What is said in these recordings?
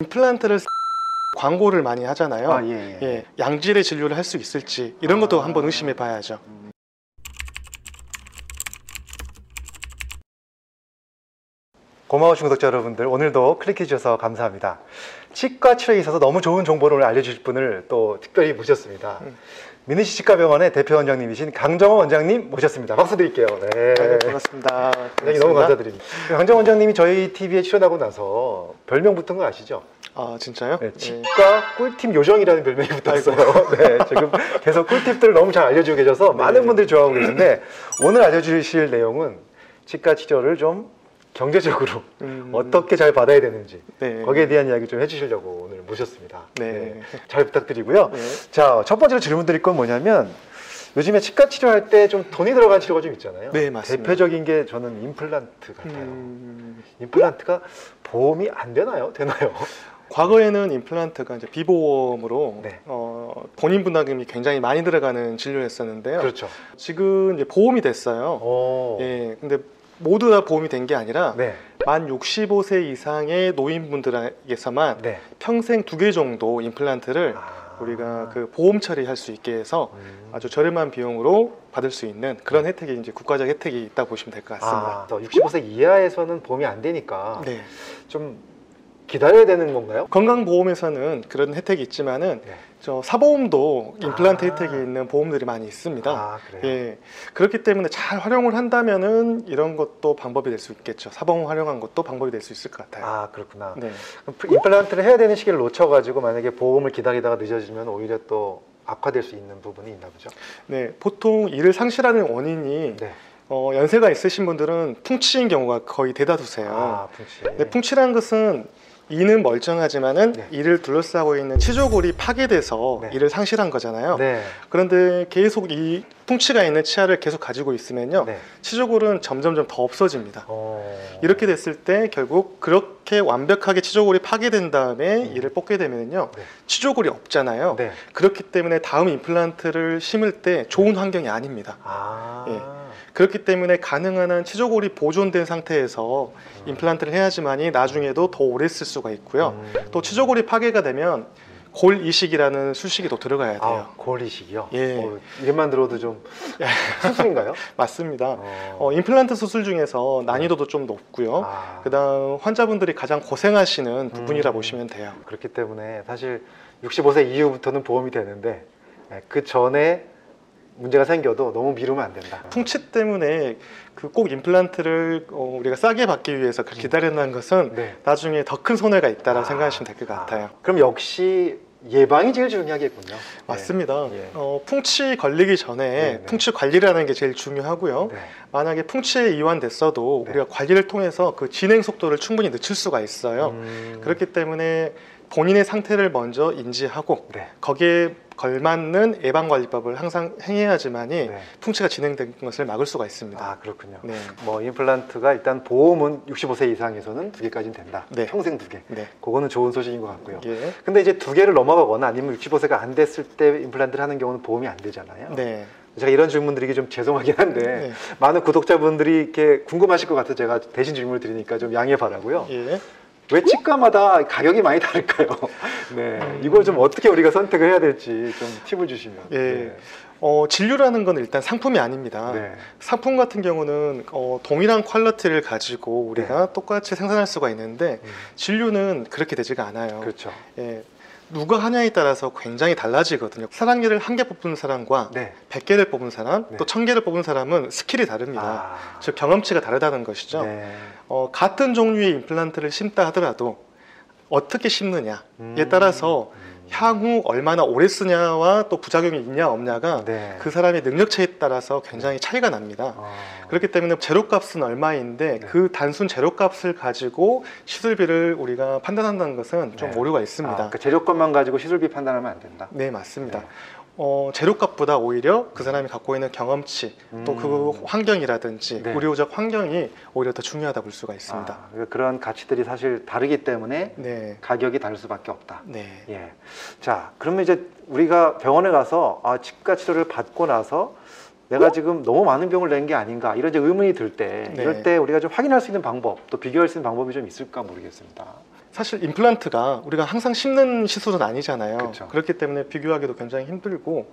임플란트를 광고를 많이 하잖아요. 아, 예, 예. 예, 양질의 진료를 할 수 있을지 이런 것도 아. 한번 의심해 봐야죠. 고마우신 구독자 여러분들 오늘도 클릭해 주셔서 감사합니다. 치과 치료에 있어서 너무 좋은 정보를 알려주실 분을 또 특별히 모셨습니다. 음. 미니시 치과병원의 대표 원장님이신 강정원 원장님 모셨습니다. 박수 드릴게요. 네. 네, 반갑습니다. 원장님 너무 감사드립니다. 강정원 원장님이 저희 TV에 출연하고 나서 별명 붙은 거 아시죠? 아 진짜요? 네, 예. 치과 꿀팁 요정이라는 별명이 붙었어요. 네, 지금 계속 꿀팁들을 너무 잘 알려주고 계셔서 네. 많은 분들이 좋아하고 계신데 오늘 알려주실 내용은 치과 치료를 좀 경제적으로 음, 어떻게 잘 받아야 되는지 네. 거기에 대한 이야기 좀 해주시려고 오늘 모셨습니다. 네. 잘 부탁드리고요. 네. 자, 첫 번째로 질문 드릴 건 뭐냐면 요즘에 치과 치료할 때 좀 돈이 들어간 치료가 좀 있잖아요. 네, 맞습니다. 대표적인 게 저는 임플란트 같아요. 음, 임플란트가 보험이 안 되나요? 되나요? 과거에는 임플란트가 이제 비보험으로 네. 어, 본인 분담금이 굉장히 많이 들어가는 진료였었는데요. 그렇죠. 지금 이제 보험이 됐어요. 오. 예, 근데 모두 다 보험이 된 게 아니라 네. 만 65세 이상의 노인분들에게서만 네. 평생 두 개 정도 임플란트를 아. 우리가 그 보험 처리할 수 있게 해서 음. 아주 저렴한 비용으로 받을 수 있는 그런 혜택이 이제 국가적 혜택이 있다 고 보시면 될 것 같습니다. 아, 65세 이하에서는 보험이 안 되니까 네. 좀 기다려야 되는 건가요? 건강보험에서는 그런 혜택이 있지만은 네. 저 사보험도 임플란트 아. 혜택이 있는 보험들이 많이 있습니다. 아. 예. 그렇기 때문에 잘 활용을 한다면은 이런 것도 방법이 될 수 있겠죠. 사보험 활용한 것도 방법이 될 수 있을 것 같아요. 아, 그렇구나. 네. 임플란트를 해야 되는 시기를 놓쳐가지고 만약에 보험을 기다리다가 늦어지면 오히려 또 악화될 수 있는 부분이 있나 보죠. 네. 보통 이를 상실하는 원인이 네. 어, 연세가 있으신 분들은 풍치인 경우가 거의 대다수세요. 아, 풍치. 네, 풍치란 것은 이는 멀쩡하지만은 네. 이를 둘러싸고 있는 치조골이 파괴돼서 네. 이를 상실한 거잖아요. 네. 그런데 계속 이 풍치가 있는 치아를 계속 가지고 있으면요, 네. 치조골은 점점점 더 없어집니다. 어... 이렇게 됐을 때 결국 그렇게 완벽하게 치조골이 파괴된 다음에 음. 이를 뽑게 되면요, 네. 치조골이 없잖아요. 네. 그렇기 때문에 다음 임플란트를 심을 때 좋은 환경이 아닙니다. 아. 예. 그렇기 때문에 가능한 한 치조골이 보존된 상태에서 음. 임플란트를 해야지만이 나중에도 더 오래 쓸 수가 있고요. 음. 또 치조골이 파괴가 되면 골 이식이라는 수식이 또 들어가야 돼요. 아, 골 이식이요? 예. 어, 이름만 들어도 좀 수술인가요? 맞습니다. 어. 어, 임플란트 수술 중에서 난이도도 좀 높고요. 아, 그다음 환자분들이 가장 고생하시는 부분이라 음. 보시면 돼요. 그렇기 때문에 사실 65세 이후부터는 보험이 되는데 예, 그 전에 문제가 생겨도 너무 미루면 안 된다. 풍치 때문에 그 꼭 임플란트를 어, 우리가 싸게 받기 위해서 그렇게 기다린다는 것은 네. 나중에 더 큰 손해가 있다라고 아, 생각하시면 될 것 같아요. 아, 그럼 역시 예방이 제일 중요하겠군요. 맞습니다. 예. 어, 풍치 걸리기 전에 네, 네. 풍치 관리라는 게 제일 중요하고요. 네. 만약에 풍치에 이완됐어도 네. 우리가 관리를 통해서 그 진행 속도를 충분히 늦출 수가 있어요. 음, 그렇기 때문에 본인의 상태를 먼저 인지하고 네. 거기에 걸맞는 예방관리법을 항상 행해야지만이 네. 풍치가 진행된 것을 막을 수가 있습니다. 아 그렇군요. 네. 뭐 임플란트가 일단 보험은 65세 이상에서는 두 개까지는 된다. 네. 평생 두 개. 네. 그거는 좋은 소식인 것 같고요. 예. 근데 이제 두 개를 넘어가거나 아니면 65세가 안 됐을 때 임플란트를 하는 경우는 보험이 안 되잖아요. 네. 제가 이런 질문 드리기 좀 죄송하긴 한데 네. 많은 구독자분들이 이렇게 궁금하실 것 같아서 제가 대신 질문을 드리니까 좀 양해 바라고요. 예. 왜 치과마다 가격이 많이 다를까요? 네, 이걸 좀 어떻게 우리가 선택을 해야 될지 좀 팁을 주시면. 예. 네. 어, 진료라는 건 일단 상품이 아닙니다. 네. 상품 같은 경우는 어, 동일한 quality를 가지고 우리가 똑같이 생산할 수가 있는데 음, 진료는 그렇게 되지가 않아요. 그렇죠. 예, 누가 하냐에 따라서 굉장히 달라지거든요. 사랑니를 한 개 뽑는 사람과 네. 100개를 뽑은 사람, 네. 또 1000개를 뽑은 사람은 skill이 다릅니다. 아, 즉 경험치가 다르다는 것이죠. 네. 어, 같은 종류의 임플란트를 심다 하더라도 어떻게 심느냐에 음, 따라서 음, 향후 얼마나 오래 쓰냐와 또 부작용이 있냐 없냐가 네. 그 사람의 능력치에 따라서 굉장히 차이가 납니다. 어, 그렇기 때문에 제로값은 얼마인데 네. 그 단순 제로값을 가지고 시술비를 우리가 판단한다는 것은 좀 네. 오류가 아, 있습니다. 그 재료값만 가지고 시술비 판단하면 안 된다. 네 맞습니다. 네. 어, 제로값보다 오히려 그 사람이 갖고 있는 경험치 또그 음. 환경이라든지 네. 의료적 환경이 오히려 더 중요하다 볼 수가 있습니다. 아, 그러니까 그런 가치들이 사실 다르기 때문에 네, 가격이 다를 수밖에 없다. 네, 예. 자, 그러면 이제 우리가 병원에 가서 아, 치과 치료를 받고 나서 내가 지금 너무 많은 병을 낸 게 아닌가 이런 이제 의문이 들때 네. 이럴 때 우리가 좀 확인할 수 있는 방법 또 비교할 수 있는 방법이 좀 있을까 모르겠습니다. 사실 임플란트가 우리가 항상 심는 시술은 아니잖아요. 그쵸. 그렇기 때문에 비교하기도 굉장히 힘들고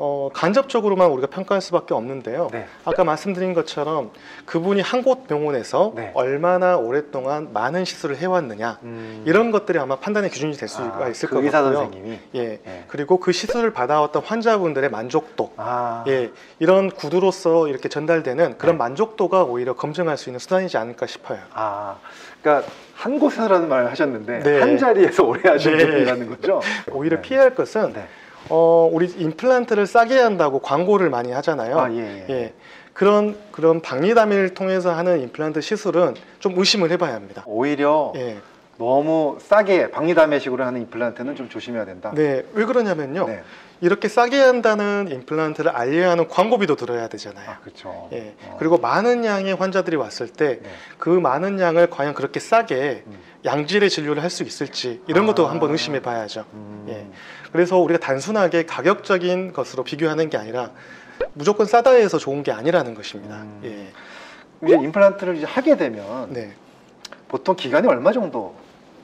어, 간접적으로만 우리가 평가할 수밖에 없는데요. 네. 아까 말씀드린 것처럼 그분이 한 곳 병원에서 네. 얼마나 오랫동안 많은 시술을 해왔느냐 음. 이런 것들이 아마 판단의 기준이 될 수가 아, 있을 그것 의사 같고요. 선생님이 예. 예. 그리고 그 시술을 받아왔던 환자분들의 만족도, 아, 예, 이런 구두로서 이렇게 전달되는 그런 네. 만족도가 오히려 검증할 수 있는 수단이지 않을까 싶어요. 아, 그러니까 한 곳에서라는 말을 하셨는데 네. 한 자리에서 오래 하시는 네. 분이라는 거죠. 오히려 네. 피해야 할 것은 네. 어, 우리 임플란트를 싸게 한다고 광고를 많이 하잖아요. 아, 예, 예. 예. 그런 그런 박리담을 통해서 하는 임플란트 시술은 좀 의심을 해봐야 합니다. 오히려 예. 너무 싸게 박리담회식으로 하는 임플란트는 좀 조심해야 된다. 네. 왜 그러냐면요. 네. 이렇게 싸게 한다는 임플란트를 알려야 하는 광고비도 들어야 되잖아요. 아, 그렇죠. 예. 어. 그리고 많은 양의 환자들이 왔을 때 네. 그 많은 양을 과연 그렇게 싸게 음. 양질의 진료를 할 수 있을지 이런 것도 아. 한번 의심해 봐야죠. 음. 예. 그래서 우리가 단순하게 가격적인 것으로 비교하는 게 아니라 무조건 싸다 해서 좋은 게 아니라는 것입니다. 음. 예. 이제 임플란트를 이제 하게 되면 네. 보통 기간이 얼마 정도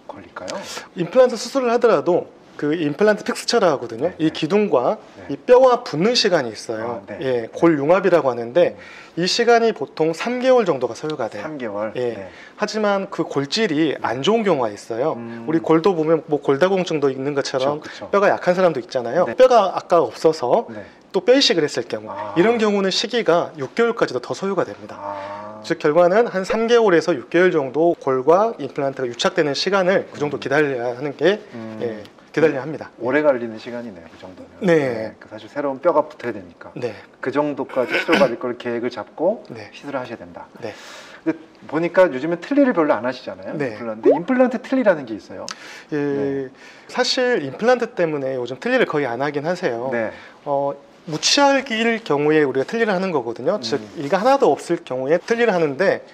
걸릴까요? 임플란트 수술을 하더라도 그 임플란트 픽스처라 하거든요. 네, 이 네. 기둥과 네. 이 뼈와 붙는 시간이 있어요. 아, 네. 예, 골융합이라고 하는데 이 시간이 보통 3개월 정도가 소요가 돼요. 3개월. 예. 네. 하지만 그 골질이 안 좋은 경우가 있어요. 음. 우리 골도 보면 뭐 골다공증도 있는 것처럼 그렇죠. 뼈가 약한 사람도 있잖아요. 네. 뼈가 아까 없어서 네. 또뼈 이식을 했을 경우 아. 이런 경우는 시기가 6개월까지도 더 소요가 됩니다. 아. 즉 결과는 한 3개월에서 6개월 정도 골과 임플란트가 유착되는 시간을 그 정도 기다려야 하는 게 음. 예, 기다려야 합니다. 오래 걸리는 시간이네요, 그 정도면. 네. 그 사실 새로운 뼈가 붙어야 되니까. 네, 그 정도까지 치료받을 걸 계획을 잡고 네, 시술을 하셔야 된다. 네. 근데 보니까 요즘엔 틀니를 별로 안 하시잖아요. 네. 임플란트. 임플란트 틀니라는 게 있어요. 예, 네. 사실 임플란트 때문에 요즘 틀니를 거의 안 하긴 하세요. 네. 어, 무치할기일 경우에 우리가 틀니를 하는 거거든요. 음. 즉 이가 하나도 없을 경우에 틀니를 하는데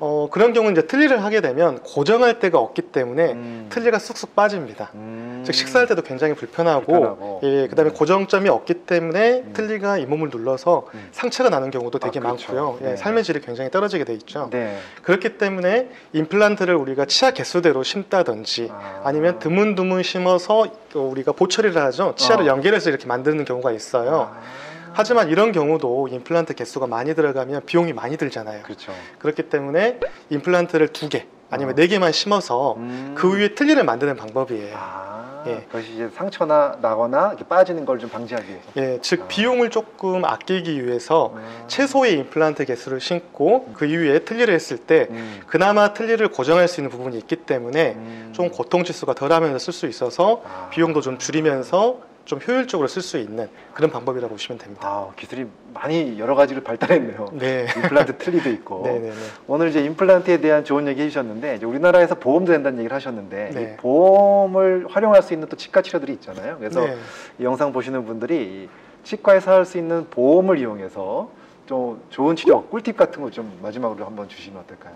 어, 그런 경우 이제 틀니를 하게 되면 고정할 데가 없기 때문에 음. 틀니가 쑥쑥 빠집니다. 음. 즉 식사할 때도 굉장히 불편하고, 불편하고. 예, 그다음에 음. 고정점이 없기 때문에 음. 틀니가 잇몸을 눌러서 음. 상처가 나는 경우도 되게 아, 그렇죠. 많고요. 예, 네. 삶의 질이 굉장히 떨어지게 돼 있죠. 네. 그렇기 때문에 임플란트를 우리가 치아 개수대로 심다든지 아. 아니면 드문드문 심어서 또 우리가 보철이라 하죠. 치아를 어. 연결해서 이렇게 만드는 경우가 있어요. 아. 하지만 이런 경우도 임플란트 개수가 많이 들어가면 비용이 많이 들잖아요. 그렇죠. 그렇기 때문에 임플란트를 두 개 아니면 어. 네 개만 심어서 음. 그 위에 틀니를 만드는 방법이에요. 아. 예. 그것이 이제 상처나 나거나 이렇게 빠지는 걸 좀 방지하기 위해서. 예, 즉 아. 비용을 조금 아끼기 위해서 아. 최소의 임플란트 개수를 심고 그 이후에 틀니를 했을 때 음. 그나마 틀니를 고정할 수 있는 부분이 있기 때문에 음. 좀 고통 지수가 덜하면서 쓸 수 있어서 아. 비용도 좀 줄이면서 좀 효율적으로 쓸 수 있는 그런 방법이라고 보시면 됩니다. 아, 기술이 많이 여러 가지로 발달했네요. 네. 임플란트 틀리도 있고. 네네네. 오늘 이제 임플란트에 대한 좋은 얘기 해주셨는데 이제 우리나라에서 보험도 된다는 얘기를 하셨는데 네. 이 보험을 활용할 수 있는 또 치과 치료들이 있잖아요. 그래서 네. 이 영상 보시는 분들이 이 치과에서 할 수 있는 보험을 이용해서 좀 좋은 치료 꿀팁 같은 거 좀 마지막으로 한번 주시면 어떨까요?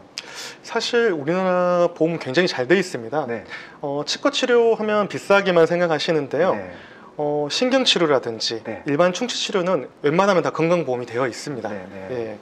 사실 우리나라 보험 굉장히 잘 돼 있습니다. 네. 어, 치과 치료하면 비싸게만 생각하시는데요. 네. 어, 신경 치료라든지 네. 일반 충치 치료는 웬만하면 다 건강보험이 되어 있습니다. 네, 네. 예.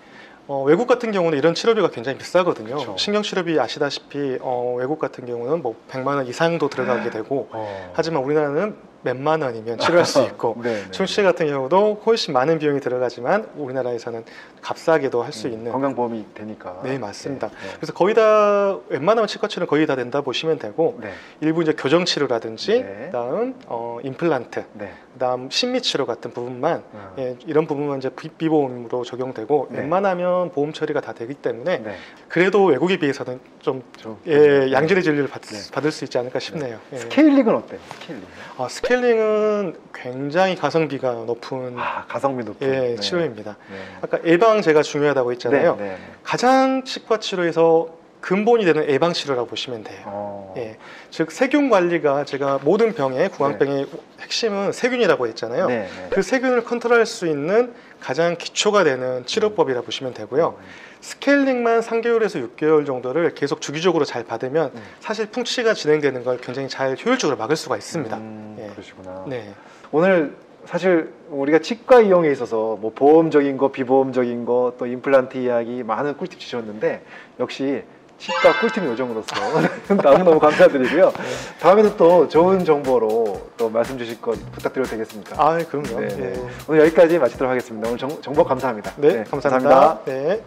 어, 외국 같은 경우는 이런 치료비가 굉장히 비싸거든요. 그쵸. 신경 치료비 아시다시피 어, 외국 같은 경우는 뭐 100만 원 이상도 들어가게 되고 어. 하지만 우리나라는 몇만 원이면 치료할 수 있고 네, 네. 충치 같은 경우도 훨씬 많은 비용이 들어가지만 우리나라에서는 값싸게도 할수 음, 있는 건강보험이 되니까. 네, 맞습니다. 네. 그래서 거의 다 웬만하면 치과 치료는 거의 다 된다 보시면 되고 네. 일부 이제 교정 치료라든지 네. 그다음 어, 임플란트 네. 그다음 심미 치료 같은 부분만 어. 예, 이런 부분만 이제 비- 비보험으로 적용되고 네. 웬만하면 보험 처리가 다 되기 때문에 네. 그래도 외국에 비해서는 좀 좀 예, 양질의 진료를 받, 네. 받을 수 있지 않을까 싶네요. 예. 스케일링은 어때요? 스케일링. 아, 스케일링은 굉장히 가성비가 높은 아, 가성비 높은 예, 네. 치료입니다. 네. 아까 예방 제가 중요하다고 했잖아요. 네, 네, 네. 가장 치과 치료에서 근본이 되는 예방 치료라고 보시면 돼요. 어. 예, 즉 세균 관리가 제가 모든 병의 구강병의 핵심은 세균이라고 했잖아요. 네, 네. 그 세균을 컨트롤할 수 있는 가장 기초가 되는 치료법이라 보시면 되고요. 음. 스케일링만 3개월에서 6개월 정도를 계속 주기적으로 잘 받으면 음. 사실 풍치가 진행되는 걸 굉장히 잘 효율적으로 막을 수가 있습니다. 음, 예. 그러시구나. 네, 오늘 사실 우리가 치과 이용에 있어서 뭐 보험적인 거, 비보험적인 거, 또 임플란트 이야기 많은 꿀팁 주셨는데 역시 치과 꿀팁 요정으로서 너무너무 감사드리고요. 다음에도 또 좋은 정보로 또 말씀 주실 것 부탁드려도 되겠습니까? 아, 그럼요. 네, 예. 네. 오늘 여기까지 마치도록 하겠습니다. 오늘 정, 정보 감사합니다. 네, 감사합니다. 네.